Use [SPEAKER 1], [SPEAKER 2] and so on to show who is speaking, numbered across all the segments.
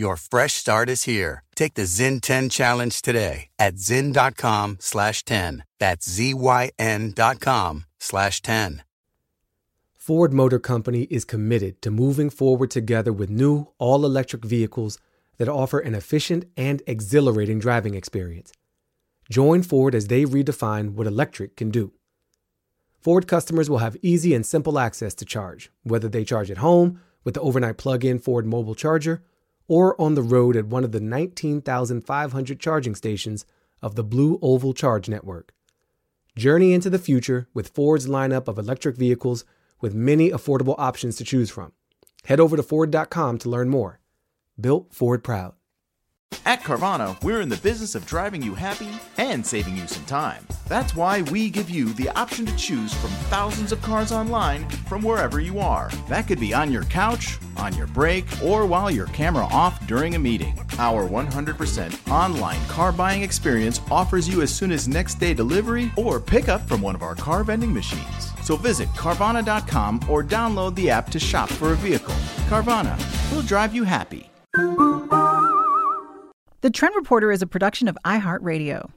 [SPEAKER 1] Your fresh start is here. Take the Zyn 10 challenge today at zyn.com slash 10. That's Z-Y-N dot com slash 10.
[SPEAKER 2] Ford Motor Company is committed to moving forward together with new all electric vehicles that offer an efficient and exhilarating driving experience. Join Ford as they redefine what electric can do. Ford customers will have easy and simple access to charge, whether they charge at home with the overnight plug in Ford mobile charger or on the road at one of the 19,500 charging stations of the Blue Oval Charge Network. Journey into the future with Ford's lineup of electric vehicles with many affordable options to choose from. Head over to Ford.com to learn more. Built Ford Proud.
[SPEAKER 3] At Carvana, we're in the business of driving you happy and saving you some time. That's why we give you the option to choose from thousands of cars online from wherever you are. That could be on your couch, on your break, or while your camera off during a meeting. Our 100% online car buying experience offers you as soon as next day delivery or pickup from one of our car vending machines. So visit Carvana.com or download the app to shop for a vehicle. Carvana, we'll drive you happy.
[SPEAKER 4] The Trend Reporter is a production of iHeartRadio.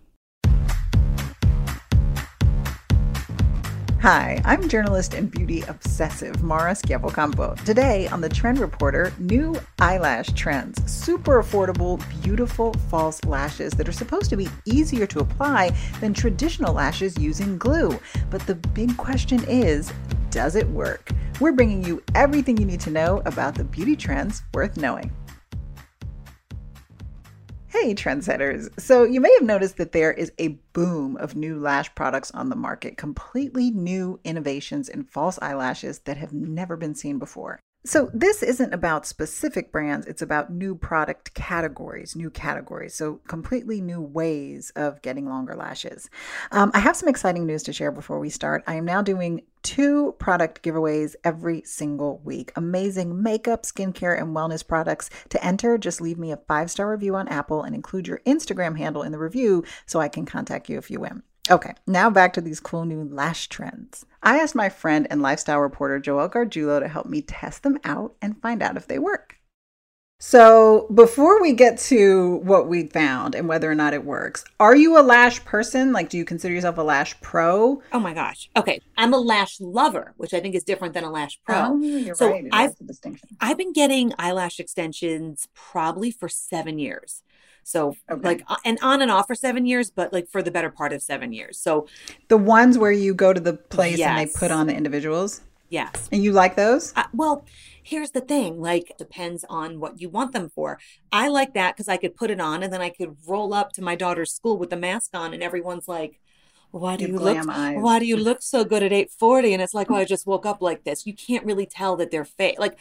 [SPEAKER 4] Hi, I'm journalist and beauty obsessive Mara Schiavocampo. Today on the Trend Reporter, new eyelash trends. Super affordable, beautiful false lashes that are supposed to be easier to apply than traditional lashes using glue. But the big question is, does it work? We're bringing you everything you need to know about the beauty trends worth knowing. Hey, trendsetters. So, you may have noticed that there is a boom of new lash products on the market, completely new innovations in false eyelashes that have never been seen before. So, this isn't about specific brands, it's about new product categories, new categories. So, completely new ways of getting longer lashes. Um, I have some exciting news to share before we start. I am now doing two product giveaways every single week. Amazing makeup, skincare, and wellness products. To enter, just leave me a five star review on Apple and include your Instagram handle in the review so I can contact you if you win. Okay, now back to these cool new lash trends. I asked my friend and lifestyle reporter Joelle Gargiulo to help me test them out and find out if they work. So, before we get to what we found and whether or not it works, are you a lash person? Like, do you consider yourself a lash pro?
[SPEAKER 5] Oh my gosh. Okay. I'm a lash lover, which I think is different than a lash pro.
[SPEAKER 4] Oh, you're
[SPEAKER 5] so
[SPEAKER 4] right.
[SPEAKER 5] I've. I've been getting eyelash extensions probably for seven years. So
[SPEAKER 4] Okay.
[SPEAKER 5] like and on and off for seven years, but like for the better part of seven years. So
[SPEAKER 4] The ones where you go to the place and they put on the individuals,
[SPEAKER 5] yes.
[SPEAKER 4] and you like those?
[SPEAKER 5] Uh, well, here's the thing. Like depends on what you want them for. I like that because I could put it on and then I could roll up to my daughter's school with the mask on, and everyone's like. Why do
[SPEAKER 4] Your
[SPEAKER 5] you look?
[SPEAKER 4] eyes.
[SPEAKER 5] Why do you look so good at 8:40? And it's like, oh, I just woke up like this. You can't really tell that they're fake. Like,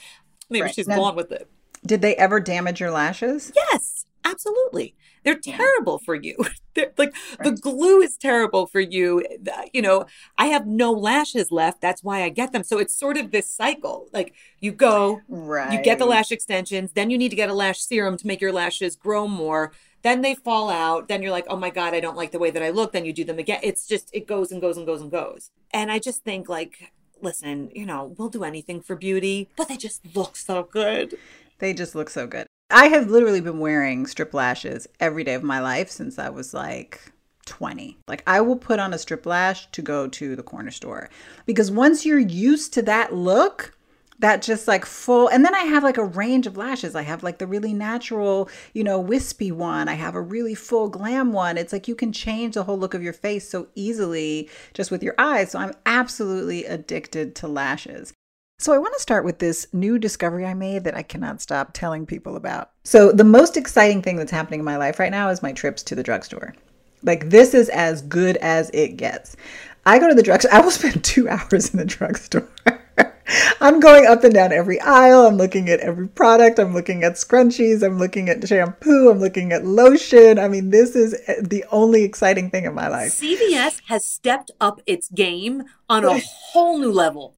[SPEAKER 5] maybe
[SPEAKER 4] Right.
[SPEAKER 5] she's
[SPEAKER 4] Now-
[SPEAKER 5] gone with it.
[SPEAKER 4] Did they ever damage your lashes?
[SPEAKER 5] Yes, absolutely. They're terrible for you. They're like the glue is terrible for you. You know, I have no lashes left. That's why I get them. So it's sort of this cycle. Like you go,
[SPEAKER 4] Right.
[SPEAKER 5] you get the lash extensions, then you need to get a lash serum to make your lashes grow more. Then they fall out. Then you're like, oh my God, I don't like the way that I look. Then you do them again. It's just, it goes and goes and goes and goes. And I just think, like, listen, you know, we'll do anything for beauty, but they just look so good.
[SPEAKER 4] They just look so good. I have literally been wearing strip lashes every day of my life since I was like 20. Like I will put on a strip lash to go to the corner store because once you're used to that look, that just like full and then I have like a range of lashes. I have like the really natural, you know, wispy one. I have a really full glam one. It's like you can change the whole look of your face so easily just with your eyes. So I'm absolutely addicted to lashes. So, I want to start with this new discovery I made that I cannot stop telling people about. So, the most exciting thing that's happening in my life right now is my trips to the drugstore. Like, this is as good as it gets. I go to the drugstore, I will spend two hours in the drugstore. I'm going up and down every aisle. I'm looking at every product. I'm looking at scrunchies. I'm looking at shampoo. I'm looking at lotion. I mean, this is eh, the only exciting thing in my life.
[SPEAKER 5] CVS has stepped up its game on a whole new level.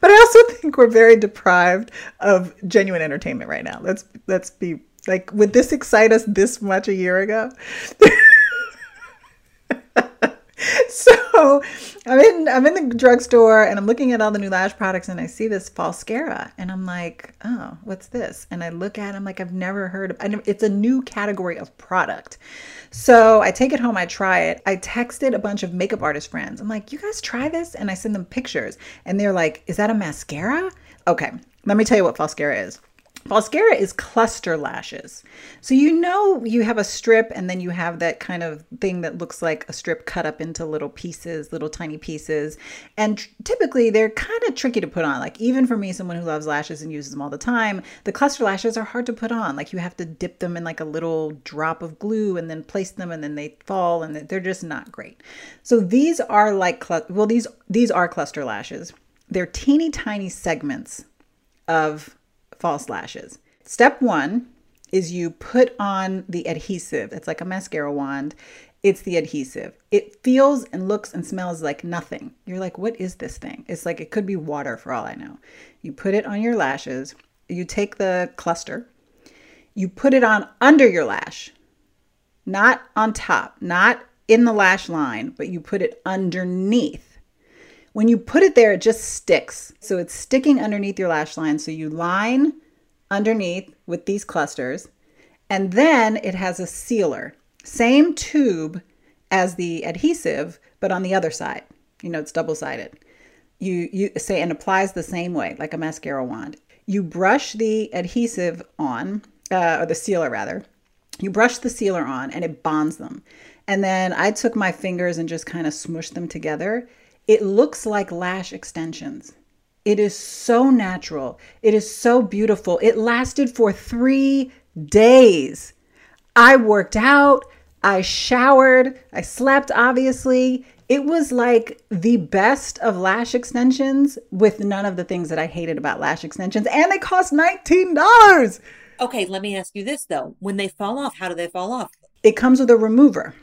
[SPEAKER 4] But I also think we're very deprived of genuine entertainment right now. Let's let's be like would this excite us this much a year ago? so I'm in I'm in the drugstore and I'm looking at all the new lash products and I see this Falscara and I'm like, oh, what's this? And I look at it, I'm like, I've never heard of it. It's a new category of product. So I take it home, I try it. I texted a bunch of makeup artist friends. I'm like, you guys try this? And I send them pictures and they're like, is that a mascara? Okay, let me tell you what Falscara is. Falscara is cluster lashes. So you know you have a strip and then you have that kind of thing that looks like a strip cut up into little pieces, little tiny pieces. And typically they're kind of tricky to put on. Like even for me, someone who loves lashes and uses them all the time, the cluster lashes are hard to put on. Like you have to dip them in like a little drop of glue and then place them and then they fall and they're just not great. So these are like well these these are cluster lashes. They're teeny tiny segments of false lashes. Step one is you put on the adhesive. It's like a mascara wand. It's the adhesive. It feels and looks and smells like nothing. You're like, what is this thing? It's like it could be water for all I know. You put it on your lashes. You take the cluster. You put it on under your lash, not on top, not in the lash line, but you put it underneath. When you put it there, it just sticks. So it's sticking underneath your lash line. So you line underneath with these clusters, and then it has a sealer. Same tube as the adhesive, but on the other side. You know, it's double sided. You, you say, and applies the same way, like a mascara wand. You brush the adhesive on, uh, or the sealer rather. You brush the sealer on and it bonds them. And then I took my fingers and just kind of smushed them together it looks like lash extensions. It is so natural. It is so beautiful. It lasted for three days. I worked out, I showered, I slept, obviously. It was like the best of lash extensions with none of the things that I hated about lash extensions, and they cost $19.
[SPEAKER 5] Okay, let me ask you this though. When they fall off, how do they fall off?
[SPEAKER 4] It comes with a remover.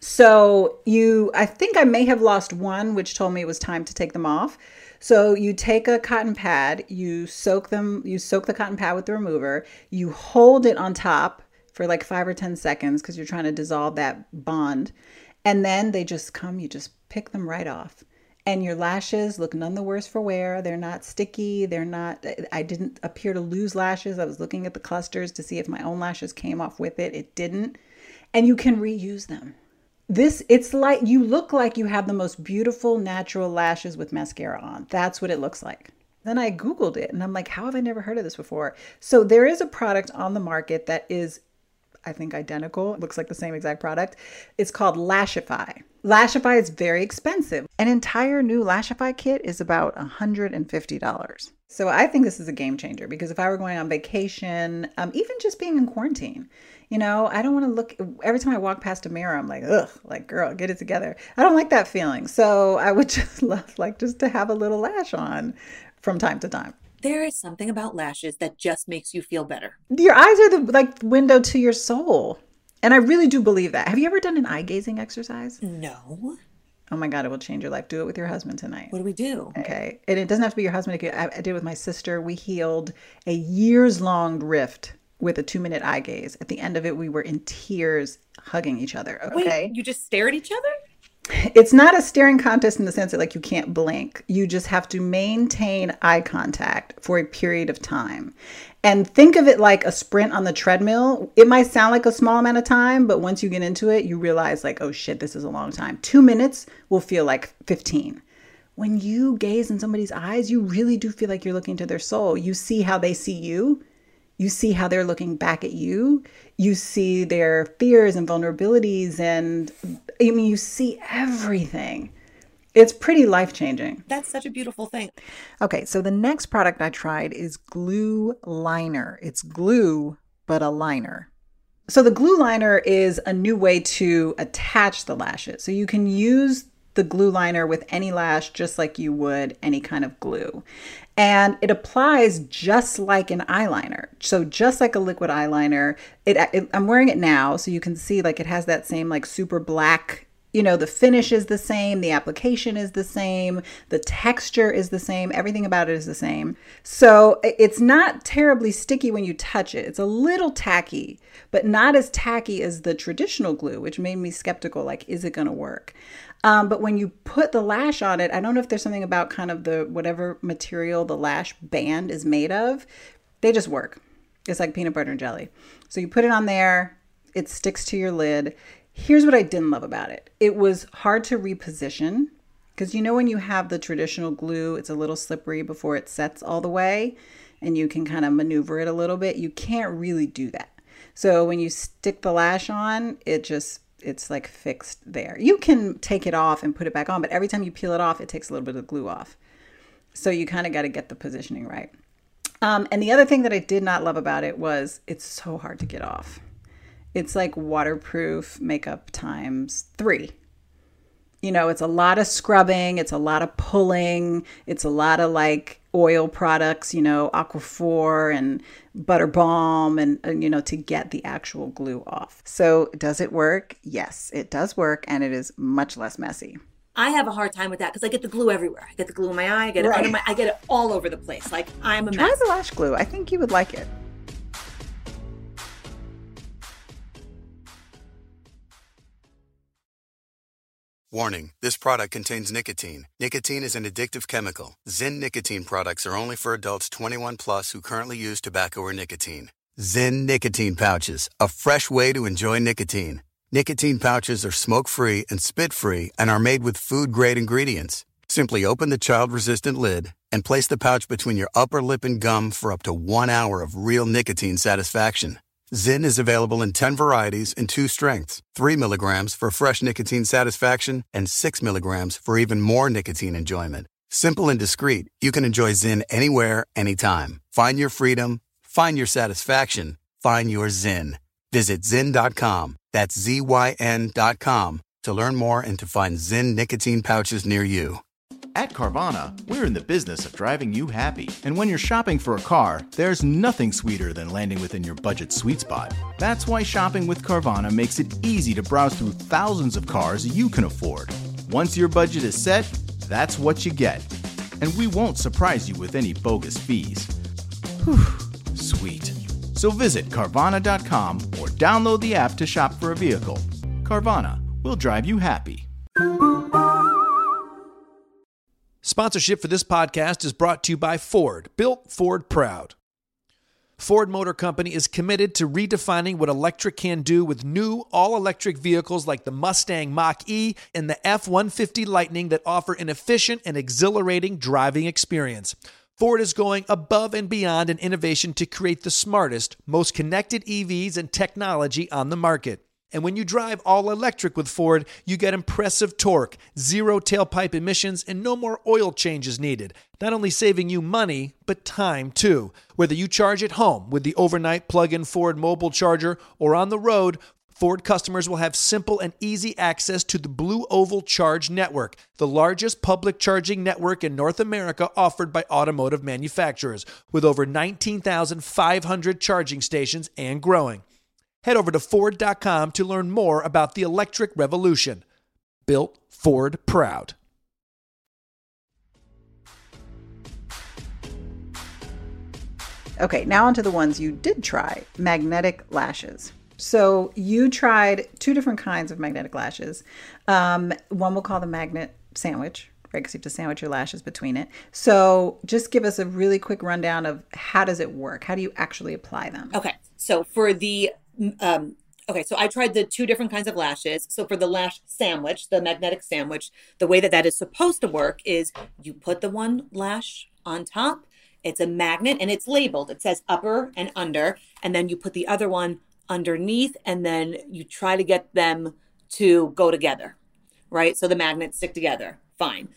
[SPEAKER 4] So you, I think I may have lost one, which told me it was time to take them off. So you take a cotton pad, you soak them, you soak the cotton pad with the remover, you hold it on top for like five or 10 seconds because you're trying to dissolve that bond. And then they just come, you just pick them right off. And your lashes look none the worse for wear. They're not sticky. They're not, I didn't appear to lose lashes. I was looking at the clusters to see if my own lashes came off with it. It didn't. And you can reuse them this it's like you look like you have the most beautiful natural lashes with mascara on. That's what it looks like. Then i googled it and i'm like how have i never heard of this before? So there is a product on the market that is i think identical it looks like the same exact product it's called lashify lashify is very expensive an entire new lashify kit is about $150 so i think this is a game changer because if i were going on vacation um, even just being in quarantine you know, I don't want to look every time I walk past a mirror, I'm like, ugh, like girl, get it together. I don't like that feeling. So I would just love like just to have a little lash on from time to time.
[SPEAKER 5] There is something about lashes that just makes you feel better.
[SPEAKER 4] Your eyes are the like window to your soul. And I really do believe that. Have you ever done an eye gazing exercise?
[SPEAKER 5] No.
[SPEAKER 4] Oh my God, it will change your life. Do it with your husband tonight.
[SPEAKER 5] What do we do?
[SPEAKER 4] Okay. And it doesn't have to be your husband. I did it with my sister. We healed a years long rift with a two minute eye gaze. At the end of it, we were in tears hugging each other.
[SPEAKER 5] Okay. Wait, you just stare at each other?
[SPEAKER 4] It's not a staring contest in the sense that like you can't blink. You just have to maintain eye contact for a period of time. And think of it like a sprint on the treadmill. It might sound like a small amount of time, but once you get into it, you realize like, oh shit, this is a long time. 2 minutes will feel like 15 when you gaze in somebody's eyes, you really do feel like you're looking to their soul. You see how they see you. You see how they're looking back at you. You see their fears and vulnerabilities. And I mean, you see everything. It's pretty life changing.
[SPEAKER 5] That's such a beautiful thing.
[SPEAKER 4] Okay, so the next product I tried is Glue Liner. It's glue, but a liner. So the glue liner is a new way to attach the lashes. So you can use the glue liner with any lash just like you would any kind of glue. And it applies just like an eyeliner. So just like a liquid eyeliner, it, it, I'm wearing it now so you can see like it has that same like super black you know, the finish is the same, the application is the same, the texture is the same, everything about it is the same. So it's not terribly sticky when you touch it. It's a little tacky, but not as tacky as the traditional glue, which made me skeptical like, is it going to work? Um, but when you put the lash on it, I don't know if there's something about kind of the whatever material the lash band is made of, they just work. It's like peanut butter and jelly. So you put it on there, it sticks to your lid. Here's what I didn't love about it it was hard to reposition because you know, when you have the traditional glue, it's a little slippery before it sets all the way and you can kind of maneuver it a little bit. You can't really do that. So when you stick the lash on, it just it's like fixed there. You can take it off and put it back on, but every time you peel it off, it takes a little bit of glue off. So you kind of got to get the positioning right. Um, and the other thing that I did not love about it was it's so hard to get off. It's like waterproof makeup times three. You know, it's a lot of scrubbing, it's a lot of pulling, it's a lot of like oil products, you know, Aquaphor and butter balm and, and, you know, to get the actual glue off. So, does it work? Yes, it does work and it is much less messy.
[SPEAKER 5] I have a hard time with that because I get the glue everywhere. I get the glue in my eye, I get right. it under my I get it all over the place. Like I'm a mess.
[SPEAKER 4] Try the lash glue. I think you would like it.
[SPEAKER 1] Warning this product contains nicotine. Nicotine is an addictive chemical. Zyn nicotine products are only for adults 21 plus who currently use tobacco or nicotine. Zyn nicotine pouches, a fresh way to enjoy nicotine. Nicotine pouches are smoke free and spit free and are made with food grade ingredients. Simply open the child resistant lid and place the pouch between your upper lip and gum for up to one hour of real nicotine satisfaction. Zyn is available in 10 varieties in two strengths 3 milligrams for fresh nicotine satisfaction, and 6 milligrams for even more nicotine enjoyment. Simple and discreet, you can enjoy Zyn anywhere, anytime. Find your freedom, find your satisfaction, find your Zyn. Visit Zyn.com, that's Z Y N.com, to learn more and to find Zyn nicotine pouches near you.
[SPEAKER 3] At Carvana, we're in the business of driving you happy. And when you're shopping for a car, there's nothing sweeter than landing within your budget sweet spot. That's why shopping with Carvana makes it easy to browse through thousands of cars you can afford. Once your budget is set, that's what you get. And we won't surprise you with any bogus fees. Whew, sweet. So visit Carvana.com or download the app to shop for a vehicle. Carvana will drive you happy.
[SPEAKER 6] Sponsorship for this podcast is brought to you by Ford, built Ford proud. Ford Motor Company is committed to redefining what electric can do with new all electric vehicles like the Mustang Mach E and the F 150 Lightning that offer an efficient and exhilarating driving experience. Ford is going above and beyond in innovation to create the smartest, most connected EVs and technology on the market. And when you drive all electric with Ford, you get impressive torque, zero tailpipe emissions, and no more oil changes needed. Not only saving you money, but time too. Whether you charge at home with the overnight plug in Ford mobile charger or on the road, Ford customers will have simple and easy access to the Blue Oval Charge Network, the largest public charging network in North America offered by automotive manufacturers, with over 19,500 charging stations and growing. Head over to Ford.com to learn more about the electric revolution. Built Ford Proud.
[SPEAKER 4] Okay, now onto the ones you did try magnetic lashes. So you tried two different kinds of magnetic lashes. Um, one we'll call the magnet sandwich, right? Because you have to sandwich your lashes between it. So just give us a really quick rundown of how does it work? How do you actually apply them?
[SPEAKER 5] Okay, so for the um, okay, so I tried the two different kinds of lashes. So for the lash sandwich, the magnetic sandwich, the way that that is supposed to work is you put the one lash on top. It's a magnet and it's labeled. It says upper and under, and then you put the other one underneath, and then you try to get them to go together, right? So the magnets stick together. Fine.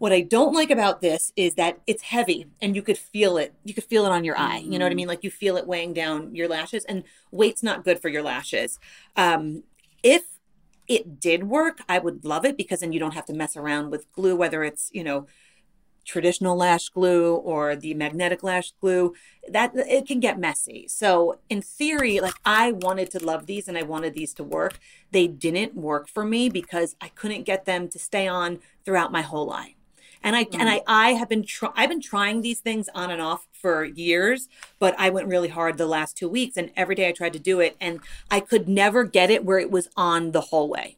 [SPEAKER 5] What I don't like about this is that it's heavy and you could feel it. You could feel it on your eye. You know what I mean? Like you feel it weighing down your lashes, and weight's not good for your lashes. Um, if it did work, I would love it because then you don't have to mess around with glue, whether it's, you know, traditional lash glue or the magnetic lash glue, that it can get messy. So in theory, like I wanted to love these and I wanted these to work. They didn't work for me because I couldn't get them to stay on throughout my whole life. And I mm-hmm. and I I have been try, I've been trying these things on and off for years, but I went really hard the last 2 weeks and every day I tried to do it and I could never get it where it was on the hallway.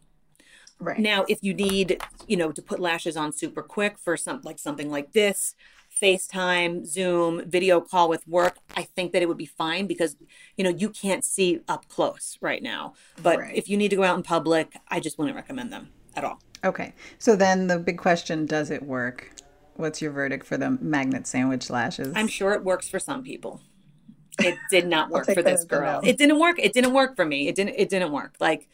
[SPEAKER 5] Right. Now, if you need, you know, to put lashes on super quick for something like something like this, FaceTime, Zoom, video call with work, I think that it would be fine because, you know, you can't see up close right now. But right. if you need to go out in public, I just wouldn't recommend them at all.
[SPEAKER 4] Okay. So then the big question does it work? What's your verdict for the magnet sandwich lashes?
[SPEAKER 5] I'm sure it works for some people. It did not work for this girl. It didn't work. It didn't work for me. It didn't it didn't work. Like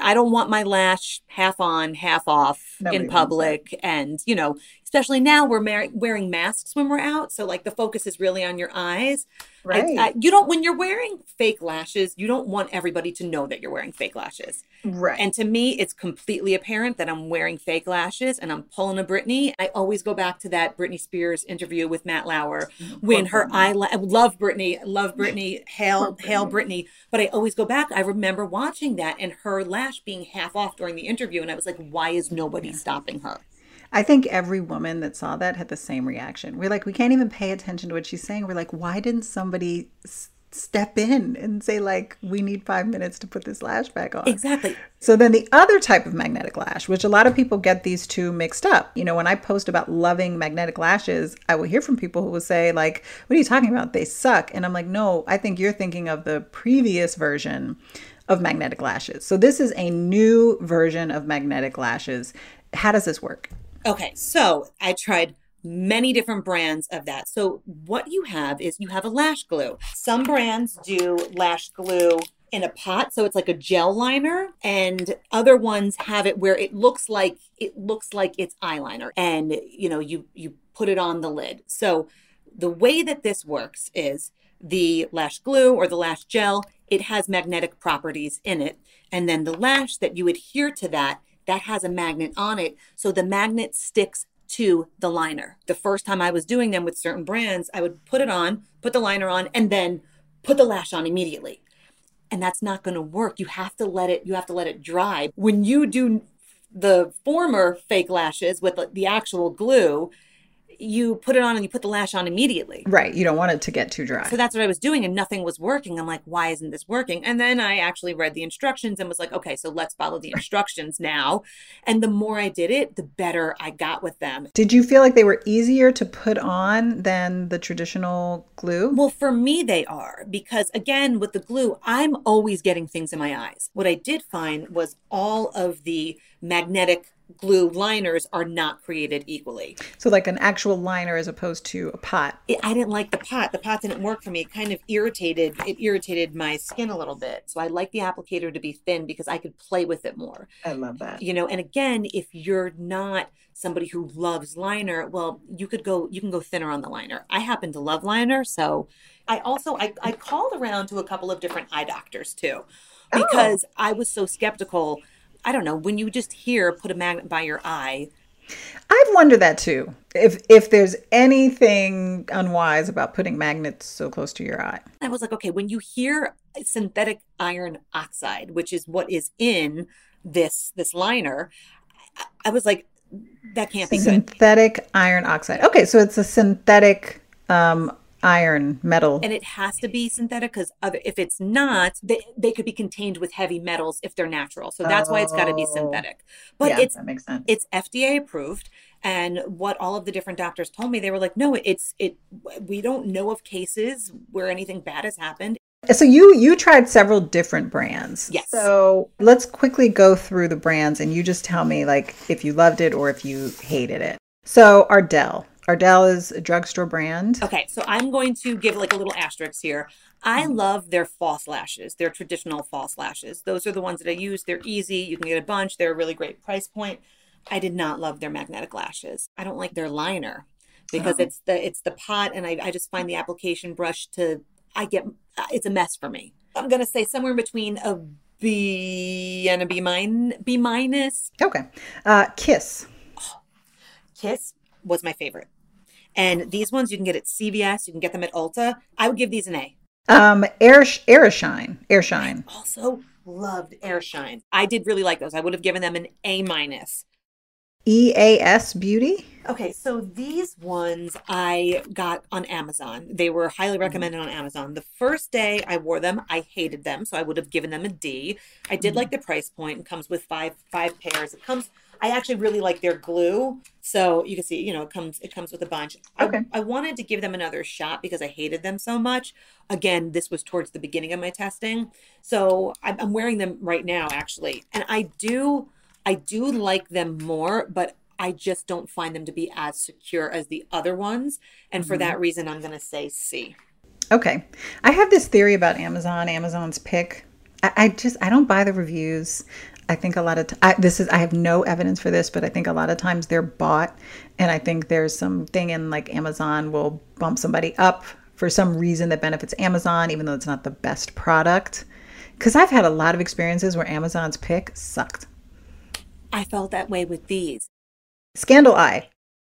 [SPEAKER 5] I don't want my lash half on, half off Nobody in public. And, you know, especially now we're mar- wearing masks when we're out. So, like, the focus is really on your eyes. Right. I, I, you don't, when you're wearing fake lashes, you don't want everybody to know that you're wearing fake lashes.
[SPEAKER 4] Right.
[SPEAKER 5] And to me, it's completely apparent that I'm wearing fake lashes and I'm pulling a Britney. I always go back to that Britney Spears interview with Matt Lauer mm-hmm. when her eye, I love Britney, love Britney, hail, hail Britney. But I always go back. I remember watching that and her lash being half off during the interview. And I was like, why is nobody yeah. stopping her?
[SPEAKER 4] I think every woman that saw that had the same reaction. We're like, we can't even pay attention to what she's saying. We're like, why didn't somebody step in and say like we need five minutes to put this lash back on?
[SPEAKER 5] Exactly.
[SPEAKER 4] So then the other type of magnetic lash which a lot of people get these two mixed up. You know when i post about loving magnetic lashes i will hear from people who will say like what are you talking about? They suck. And i'm like no i think you're thinking of the previous version of magnetic lashes. So this is a new version of magnetic lashes. How does this work
[SPEAKER 5] Okay, so I tried many different brands of that. So what you have is you have a lash glue. Some brands do lash glue in a pot so it's like a gel liner and other ones have it where it looks like it looks like it's eyeliner and you know you you put it on the lid. So the way that this works is the lash glue or the lash gel, it has magnetic properties in it and then the lash that you adhere to that that has a magnet on it. So the magnet sticks to the liner. The first time I was doing them with certain brands, I would put it on, put the liner on, and then put the lash on immediately. And that's not going to work. You have to let it you have to let it dry. When you do the former fake lashes with the actual glue, you put it on and you put the lash on immediately.
[SPEAKER 4] Right. You don't want it to get too dry.
[SPEAKER 5] So that's what I was doing and nothing was working. I'm like, why isn't this working? And then I actually read the instructions and was like, okay, so let's follow the instructions now. And the more I did it, the better I got with them.
[SPEAKER 4] Did you feel like they were easier to put on than the traditional glue?
[SPEAKER 5] Well, for me, they are because again, with the glue, I'm always getting things in my eyes. What I did find was all of the magnetic glue liners are not created equally.
[SPEAKER 4] So, like an actual liner as opposed to a pot.
[SPEAKER 5] It, I didn't like the pot. The pot didn't work for me. It kind of irritated. It irritated my skin a little bit. So I like the applicator to be thin because I could play with it more.
[SPEAKER 4] I love that.
[SPEAKER 5] You know, and again, if you're not somebody who loves liner, well, you could go. You can go thinner on the liner. I happen to love liner, so I also I, I called around to a couple of different eye doctors too, oh. because oh. I was so skeptical I don't know, when you just hear put a magnet by your eye.
[SPEAKER 4] I've wondered that too. If if there's anything unwise about putting magnets so close to your eye.
[SPEAKER 5] I was like, okay, when you hear synthetic iron oxide, which is what is in this this liner, I was like, that can't be
[SPEAKER 4] synthetic
[SPEAKER 5] good.
[SPEAKER 4] iron oxide. Okay, so it's a synthetic um, iron metal.
[SPEAKER 5] And it has to be synthetic because other if it's not they, they could be contained with heavy metals if they're natural. So that's oh, why it's got to be oh. synthetic. But yeah, it's
[SPEAKER 4] that makes sense.
[SPEAKER 5] it's fda approved and what all of the different doctors told me they were like no it's it we don't know of cases where anything bad has happened.
[SPEAKER 4] So you you tried several different brands.
[SPEAKER 5] Yes.
[SPEAKER 4] So let's quickly go through the brands and you just tell me like if you loved it or if you hated it. So ardell Ardell is a drugstore brand.
[SPEAKER 5] Okay, so I'm going to give like a little asterisk here. I mm-hmm. love their false lashes, their traditional false lashes. Those are the ones that I use. They're easy. You can get a bunch. They're a really great price point. I did not love their magnetic lashes. I don't like their liner because oh. it's the it's the pot, and I, I just find the application brush to I get it's a mess for me. I'm gonna say somewhere in between a B and a B minus. B minus.
[SPEAKER 4] Okay, uh, Kiss.
[SPEAKER 5] Oh, Kiss was my favorite. And these ones you can get at CVS, you can get them at Ulta. I would give these an A.
[SPEAKER 4] Um, Air Airshine, Airshine.
[SPEAKER 5] Also loved Airshine. I did really like those. I would have given them an A minus.
[SPEAKER 4] EAS Beauty.
[SPEAKER 5] Okay, so these ones I got on Amazon. They were highly
[SPEAKER 4] Mm-hmm.
[SPEAKER 5] recommended on Amazon. The first day I wore them, I hated them, so I would have given them a D. I did
[SPEAKER 4] Mm-hmm.
[SPEAKER 5] like the price point. It comes with five five pairs. It comes. I actually really like their glue, so you can see, you know, it comes it comes with a bunch. I-
[SPEAKER 4] Okay.
[SPEAKER 5] I, wanted to give them another shot because I hated them so much. Again, this was towards the beginning of my testing, so I'm, I'm wearing them right now actually, and I do I do like them more, but I just don't find them to be as secure as the other ones. And for mm-hmm. that reason, I'm going to say C.
[SPEAKER 4] Okay. I have this theory about Amazon, Amazon's pick. I, I just, I don't buy the reviews. I think a lot of, t- I, this is, I have no evidence for this, but I think a lot of times they're bought. And I think there's something in like Amazon will bump somebody up for some reason that benefits Amazon, even though it's not the best product. Because I've had a lot of experiences where Amazon's pick sucked.
[SPEAKER 5] I felt that way with these.
[SPEAKER 4] Scandal Eye.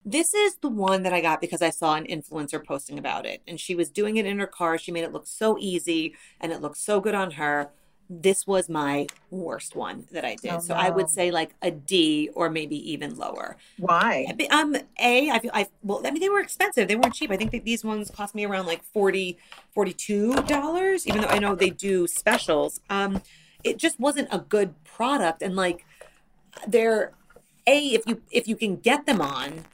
[SPEAKER 5] This is the one that I got because I saw an influencer posting about it. And she was doing it in her car. She made it look so easy and it looked so good on her. This was my worst one that I did.
[SPEAKER 4] Oh,
[SPEAKER 5] so I would say like a D or maybe even lower.
[SPEAKER 4] Why?
[SPEAKER 5] Um, A, I feel I well, I mean they were expensive. They weren't cheap. I think that these ones cost me around like 40 $42, even though I know they do specials. Um, it just wasn't a good product and like they're a if you if you can get them on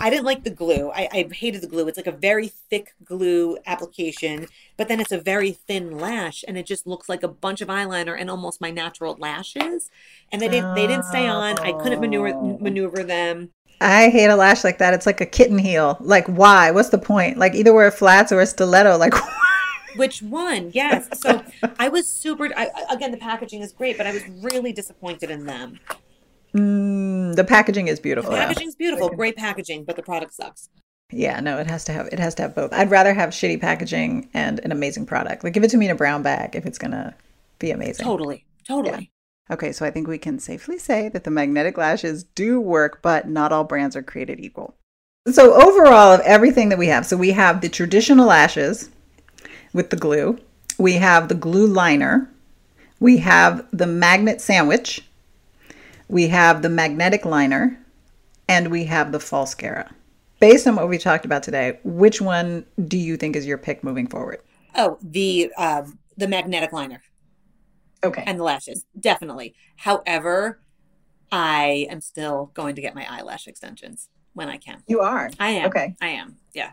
[SPEAKER 5] i didn't like the glue I, I hated the glue it's like a very thick glue application but then it's a very thin lash and it just looks like a bunch of eyeliner and almost my natural lashes and they didn't they didn't stay on i couldn't maneuver
[SPEAKER 4] Oh.
[SPEAKER 5] maneuver them
[SPEAKER 4] I hate a lash like that. It's like a kitten heel. Like, why? What's the point? Like, either wear flats or a stiletto. Like,
[SPEAKER 5] which one yes so i was super I, I- again the packaging is great but i was really disappointed in them
[SPEAKER 4] mm, the packaging is beautiful. though.
[SPEAKER 5] packaging's beautiful great packaging but the product sucks
[SPEAKER 4] Yeah, no, it has to have it has to have both. I'd rather have shitty packaging and an amazing product. Like, give it to me in a brown bag if it's gonna be amazing.
[SPEAKER 5] totally totally
[SPEAKER 4] Okay, so I think we can safely say that the magnetic lashes do work, but not all brands are created equal. So, overall, of everything that we have, so we have the traditional lashes with the glue, we have the glue liner, we have the magnet sandwich, we have the magnetic liner, and we have the false falscara. Based on what we talked about today, which one do you think is your pick moving forward?
[SPEAKER 5] Oh, the um the magnetic liner
[SPEAKER 4] Okay.
[SPEAKER 5] and the lashes, definitely. However, I am still going to get my eyelash extensions when I can.
[SPEAKER 4] you are.
[SPEAKER 5] I am.
[SPEAKER 4] Okay.
[SPEAKER 5] I am. Yeah.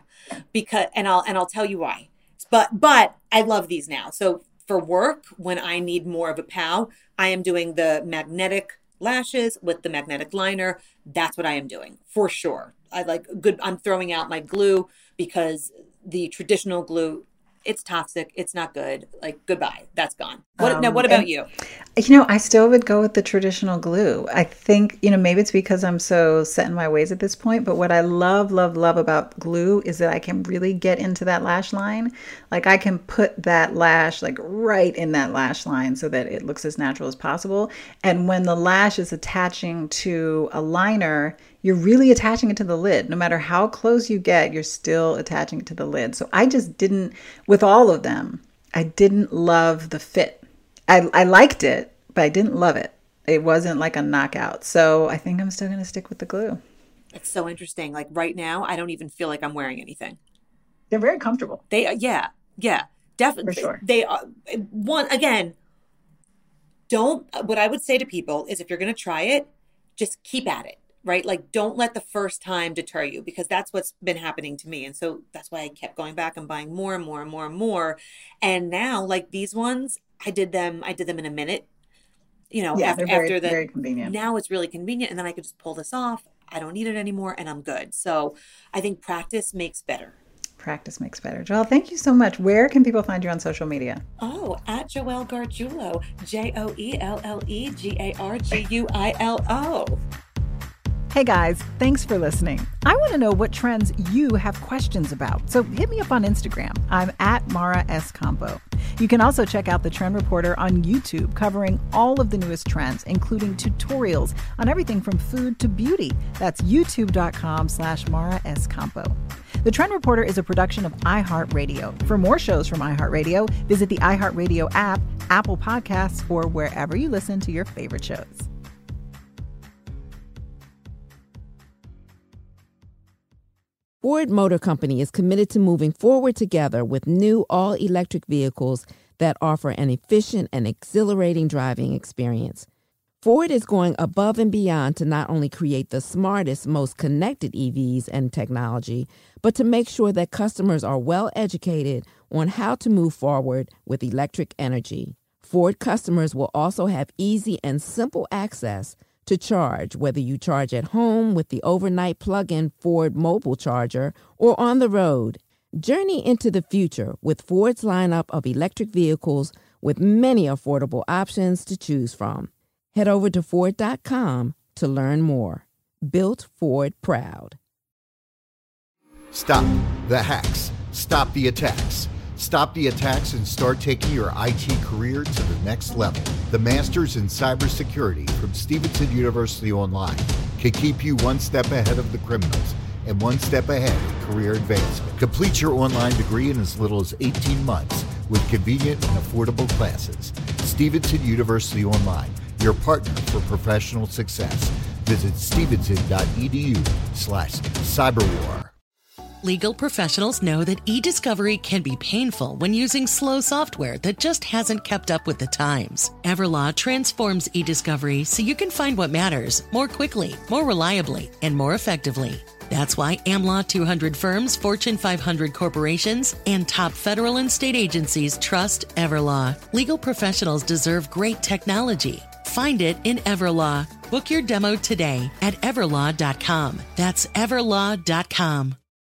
[SPEAKER 5] Because and I'll and I'll tell you why. But but I love these now. So for work, when I need more of a pow, I am doing the magnetic lashes with the magnetic liner. That's what I am doing for sure. I like good. I'm throwing out my glue because the traditional glue, it's toxic. It's not good. Like goodbye. That's gone. What now?
[SPEAKER 4] Um,
[SPEAKER 5] What about
[SPEAKER 4] and-
[SPEAKER 5] you?
[SPEAKER 4] You know, I still would go with the traditional glue. I think, you know, maybe it's because I'm so set in my ways at this point, but what I love, love, love about glue is that I can really get into that lash line. Like I can put that lash like right in that lash line so that it looks as natural as possible. And when the lash is attaching to a liner, you're really attaching it to the lid. No matter how close you get, you're still attaching it to the lid. So I just didn't, with all of them, I didn't love the fit. I, I liked it, but I didn't love it. It wasn't like a knockout. So I think I'm still going to stick with the glue.
[SPEAKER 5] It's so interesting. Like right now, I don't even feel like I'm wearing anything.
[SPEAKER 4] They're very comfortable.
[SPEAKER 5] They uh, yeah yeah definitely
[SPEAKER 4] For sure.
[SPEAKER 5] they are one again. Don't what I would say to people is if you're going to try it, just keep at it. Right, like don't let the first time deter you because that's what's been happening to me, and so that's why I kept going back and buying more and more and more and more. And now, like these ones, I did them. I did them in a minute. You know,
[SPEAKER 4] Yeah,
[SPEAKER 5] after
[SPEAKER 4] very,
[SPEAKER 5] after the
[SPEAKER 4] very convenient.
[SPEAKER 5] now it's really convenient, and then I could just pull this off. I don't need it anymore, and I'm good. So I think practice makes better.
[SPEAKER 4] Practice makes better. Joel, thank you so much. Where can people find you on social media?
[SPEAKER 5] Oh, at Joelle Gargiulo, J O E L L E G A R G U I L O.
[SPEAKER 4] Hey guys, thanks for listening. I want to know what trends you have questions about, so hit me up on Instagram. I'm at Mara S. Campo. You can also check out the Trend Reporter on YouTube, covering all of the newest trends, including tutorials on everything from food to beauty. That's youtube.com slash Mara S. Campo. The Trend Reporter is a production of iHeartRadio. For more shows from iHeartRadio, visit the iHeartRadio app, Apple Podcasts, or wherever you listen to your favorite shows.
[SPEAKER 7] Ford Motor Company is committed to moving forward together with new all electric vehicles that offer an efficient and exhilarating driving experience. Ford is going above and beyond to not only create the smartest, most connected EVs and technology, but to make sure that customers are well educated on how to move forward with electric energy. Ford customers will also have easy and simple access to charge, whether you charge at home with the overnight plug in Ford mobile charger or on the road. Journey into the future with Ford's lineup of electric vehicles with many affordable options to choose from. Head over to Ford.com to learn more. Built Ford Proud.
[SPEAKER 8] Stop the hacks. Stop the attacks. Stop the attacks and start taking your IT career to the next level. The Masters in Cybersecurity from Stevenson University Online can keep you one step ahead of the criminals and one step ahead of career advancement. Complete your online degree in as little as 18 months with convenient and affordable classes. Stevenson University Online, your partner for professional success. Visit stevenson.edu slash cyberwar.
[SPEAKER 9] Legal professionals know that e-discovery can be painful when using slow software that just hasn't kept up with the times. Everlaw transforms e-discovery so you can find what matters more quickly, more reliably, and more effectively. That's why AmLaw 200 firms, Fortune 500 corporations, and top federal and state agencies trust Everlaw. Legal professionals deserve great technology. Find it in Everlaw. Book your demo today at everlaw.com. That's everlaw.com.